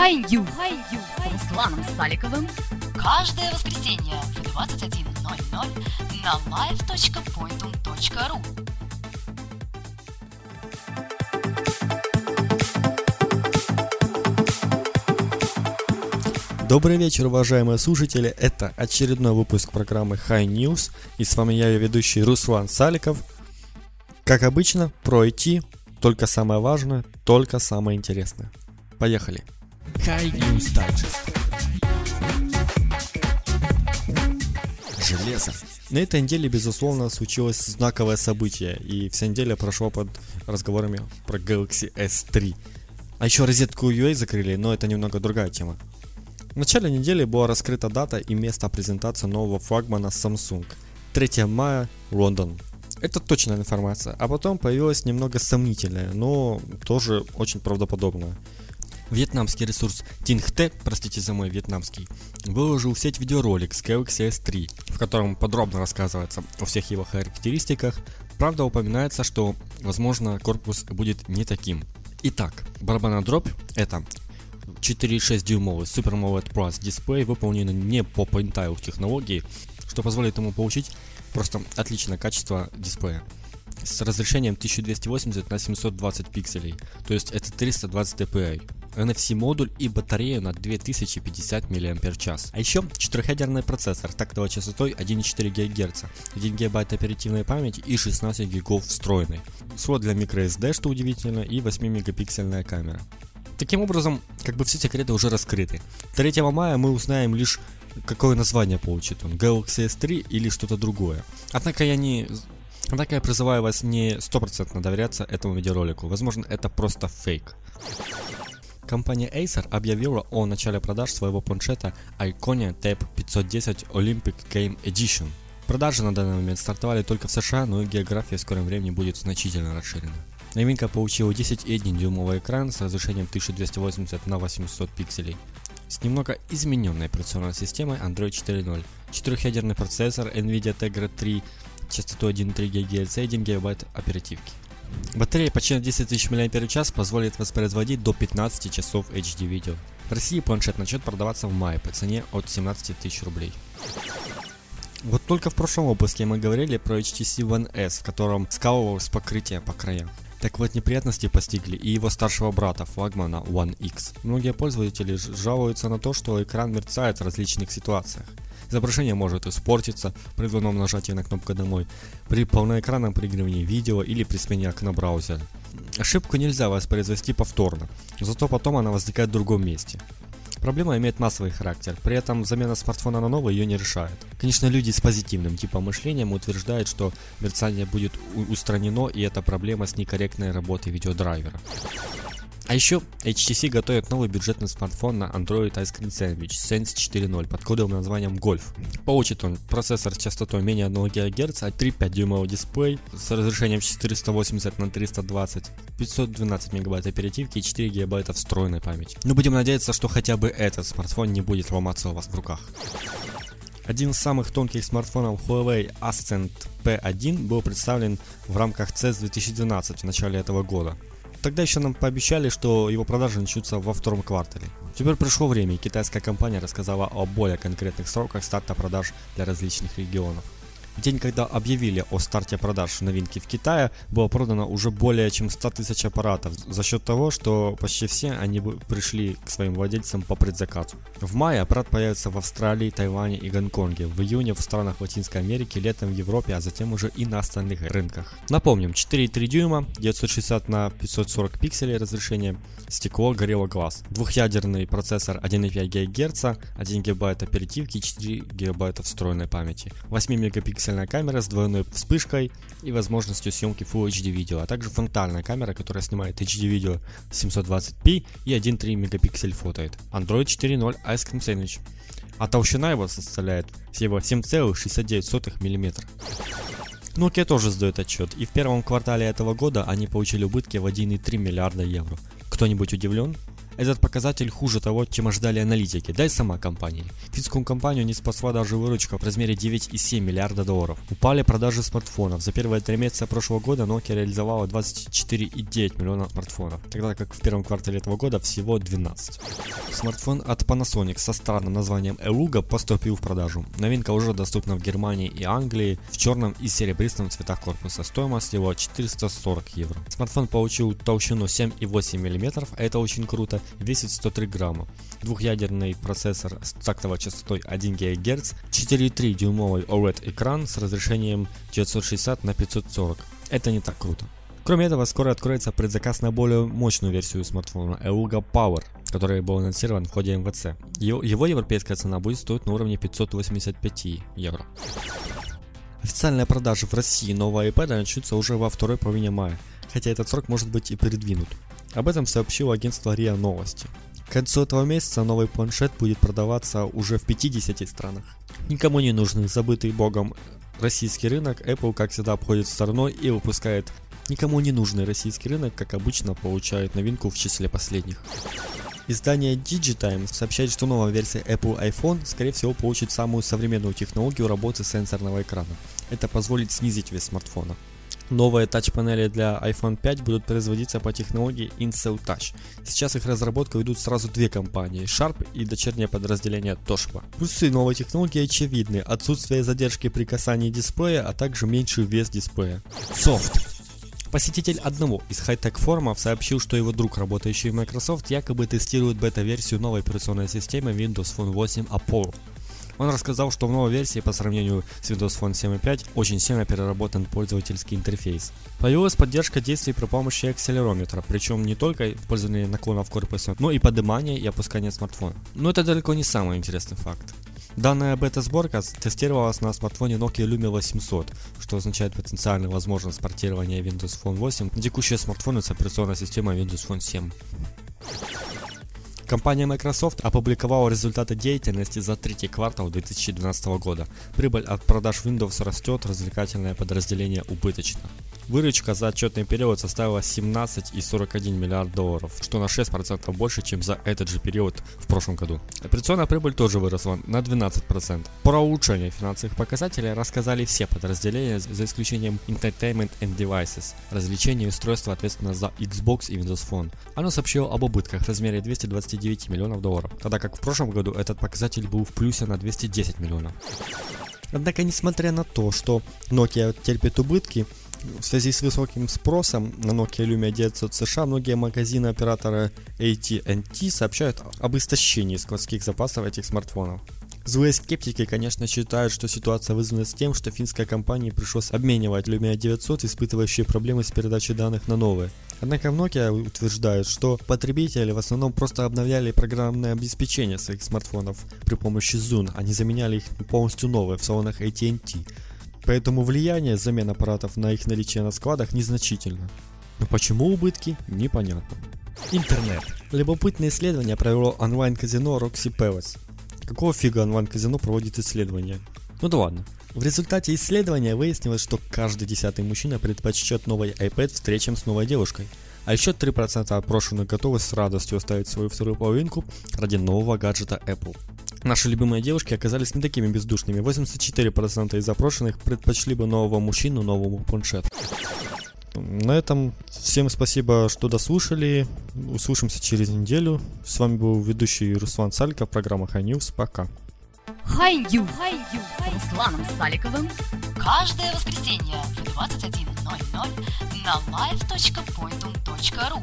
High News с Русланом Саликовым каждое воскресенье в 21.00 на live.pointum.ru Добрый вечер, уважаемые слушатели. Это очередной выпуск программы High News. И с вами я, ее ведущий Руслан Саликов. Как обычно, про IT, только самое важное, только самое интересное. Поехали. High News Digest. Железо. На этой неделе, безусловно, случилось знаковое событие, и вся неделя прошла под разговорами про Galaxy S3. А еще розетку UA закрыли, но это немного другая тема. В начале недели была раскрыта дата и место презентации нового флагмана Samsung. 3 мая, Лондон. Это точная информация. А потом появилась немного сомнительная, но тоже очень правдоподобная. Вьетнамский ресурс ThinkT, простите за мой вьетнамский, выложил в сеть видеоролик с Galaxy S3, в котором подробно рассказывается о всех его характеристиках. Правда, упоминается, что, возможно, корпус будет не таким. Итак, барабанная дробь это 4,6 дюймовый Super AMOLED Plus дисплей, выполненный не по Pentile технологии, что позволит ему получить просто отличное качество дисплея с разрешением 1280 на 720 пикселей, то есть это 320 dpi. NFC модуль и батарею на 2050 мАч. А еще четырехъядерный процессор тактовой частотой 1,4 ГГц, 1 ГБ оперативной памяти и 16 ГБ встроенной. Слот для microSD, что удивительно, и 8 мегапиксельная камера. Таким образом, как бы все секреты уже раскрыты. 3 мая мы узнаем лишь, какое название получит он, Galaxy S3 или что-то другое. Однако я не... Однако я призываю вас не стопроцентно доверяться этому видеоролику. Возможно, это просто фейк. Компания Acer объявила о начале продаж своего планшета Iconia Tab 510 Olympic Game Edition. Продажи на данный момент стартовали только в США, но география в скором времени будет значительно расширена. Новинка получила 10,1 дюймовый экран с разрешением 1280 на 800 пикселей. С немного измененной операционной системой Android 4.0. Четырехъядерный процессор NVIDIA Tegra 3 частотой 1,3 ГГц и 1 ГБ оперативки. Батарея почти на 10 тысяч мАч позволит воспроизводить до 15 часов HD видео. В России планшет начнет продаваться в мае по цене от 17 тысяч рублей. Вот только в прошлом выпуске мы говорили про HTC One S, в котором скалывалось покрытие по краям. Так вот, неприятности постигли и его старшего брата, флагмана One X. Многие пользователи жалуются на то, что экран мерцает в различных ситуациях. Изображение может испортиться при двойном нажатии на кнопку «Домой», при полноэкранном проигрывании видео или при смене окна браузера. Ошибку нельзя воспроизвести повторно, зато потом она возникает в другом месте. Проблема имеет массовый характер, при этом замена смартфона на новый ее не решает. Конечно, люди с позитивным типом мышления утверждают, что мерцание будет устранено и это проблема с некорректной работой видеодрайвера. А еще HTC готовит новый бюджетный смартфон на Android Ice Cream Sandwich Sense 4.0 под кодовым названием Golf. Получит он процессор с частотой менее 1 ГГц, а 3,5 дюймовый дисплей с разрешением 480 на 320, 512 МБ оперативки и 4 ГБ встроенной памяти. Но будем надеяться, что хотя бы этот смартфон не будет ломаться у вас в руках. Один из самых тонких смартфонов Huawei Ascend P1 был представлен в рамках CES 2012 в начале этого года. Тогда еще нам пообещали, что его продажи начнутся во втором квартале. Теперь пришло время, и китайская компания рассказала о более конкретных сроках старта продаж для различных регионов день, когда объявили о старте продаж новинки в Китае, было продано уже более чем 100 тысяч аппаратов за счет того, что почти все они пришли к своим владельцам по предзаказу. В мае аппарат появится в Австралии, Тайване и Гонконге, в июне в странах Латинской Америки, летом в Европе, а затем уже и на остальных рынках. Напомним, 4,3 дюйма, 960 на 540 пикселей разрешение, стекло, горело глаз. Двухъядерный процессор 1,5 ГГц, 1 ГБ оперативки и 4 ГБ встроенной памяти. 8 мегапикселей пиксельная камера с двойной вспышкой и возможностью съемки Full HD видео, а также фронтальная камера, которая снимает HD видео 720p и 1.3 мегапиксель фотоид. Android 4.0 Ice Cream Sandwich. А толщина его составляет всего 7,69 мм. Nokia тоже сдает отчет, и в первом квартале этого года они получили убытки в 1,3 миллиарда евро. Кто-нибудь удивлен? Этот показатель хуже того, чем ожидали аналитики, да и сама компания. Финскую компанию не спасла даже выручка в размере 9,7 миллиарда долларов. Упали продажи смартфонов. За первые три месяца прошлого года Nokia реализовала 24,9 миллиона смартфонов, тогда как в первом квартале этого года всего 12. Смартфон от Panasonic со странным названием Eluga поступил в продажу. Новинка уже доступна в Германии и Англии в черном и серебристом цветах корпуса. Стоимость его 440 евро. Смартфон получил толщину 7,8 мм, а это очень круто, весит 103 грамма. Двухъядерный процессор с тактовой частотой 1 ГГц, 4,3 дюймовый OLED экран с разрешением 960 на 540. Это не так круто. Кроме этого, скоро откроется предзаказ на более мощную версию смартфона Eluga Power, который был анонсирован в ходе МВЦ. Его, европейская цена будет стоить на уровне 585 евро. Официальная продажа в России нового iPad начнутся уже во второй половине мая, хотя этот срок может быть и передвинут. Об этом сообщило агентство РИА Новости. К концу этого месяца новый планшет будет продаваться уже в 50 странах. Никому не нужный забытый богом российский рынок Apple, как всегда, обходит стороной и выпускает никому не нужный российский рынок, как обычно, получает новинку в числе последних. Издание Digitime сообщает, что новая версия Apple iPhone, скорее всего, получит самую современную технологию работы сенсорного экрана. Это позволит снизить вес смартфона. Новые тач-панели для iPhone 5 будут производиться по технологии Incel Touch. Сейчас их разработку ведут сразу две компании, Sharp и дочернее подразделение Toshiba. Плюсы новой технологии очевидны. Отсутствие задержки при касании дисплея, а также меньший вес дисплея. Софт. Посетитель одного из хай-тек форумов сообщил, что его друг, работающий в Microsoft, якобы тестирует бета-версию новой операционной системы Windows Phone 8 Apollo. Он рассказал, что в новой версии по сравнению с Windows Phone 7.5 очень сильно переработан пользовательский интерфейс. Появилась поддержка действий при помощи акселерометра, причем не только использование наклонов корпуса, но и поднимание и опускание смартфона. Но это далеко не самый интересный факт. Данная бета-сборка тестировалась на смартфоне Nokia Lumia 800, что означает потенциальную возможность портирования Windows Phone 8 на текущие смартфоны с операционной системой Windows Phone 7. Компания Microsoft опубликовала результаты деятельности за третий квартал 2012 года. Прибыль от продаж Windows растет, развлекательное подразделение убыточно. Выручка за отчетный период составила 17,41 миллиард долларов, что на 6% больше, чем за этот же период в прошлом году. Операционная прибыль тоже выросла на 12%. Про улучшение финансовых показателей рассказали все подразделения, за исключением Entertainment and Devices, развлечения и устройства ответственно за Xbox и Windows Phone. Оно сообщило об убытках в размере 229 миллионов долларов, тогда как в прошлом году этот показатель был в плюсе на 210 миллионов. Однако, несмотря на то, что Nokia терпит убытки, в связи с высоким спросом на Nokia Lumia 900 США многие магазины оператора AT&T сообщают об истощении складских запасов этих смартфонов. Злые скептики, конечно, считают, что ситуация вызвана с тем, что финской компании пришлось обменивать Lumia 900, испытывающие проблемы с передачей данных на новые. Однако Nokia утверждают, что потребители в основном просто обновляли программное обеспечение своих смартфонов при помощи Zoom, а не заменяли их полностью новые в салонах AT&T. Поэтому влияние замен аппаратов на их наличие на складах незначительно. Но почему убытки, непонятно. Интернет. Любопытное исследование провело онлайн-казино Roxy Palace. Какого фига онлайн-казино проводит исследование? Ну да ладно. В результате исследования выяснилось, что каждый десятый мужчина предпочтет новый iPad встречам с новой девушкой. А еще 3% опрошенных готовы с радостью оставить свою вторую половинку ради нового гаджета Apple. Наши любимые девушки оказались не такими бездушными. 84% из запрошенных предпочли бы нового мужчину новому планшету. На этом всем спасибо, что дослушали. Услышимся через неделю. С вами был ведущий Руслан Саликов, программа High. Пока. High News Русланом Саликовым каждое воскресенье в 21.00 на live.pointum.ru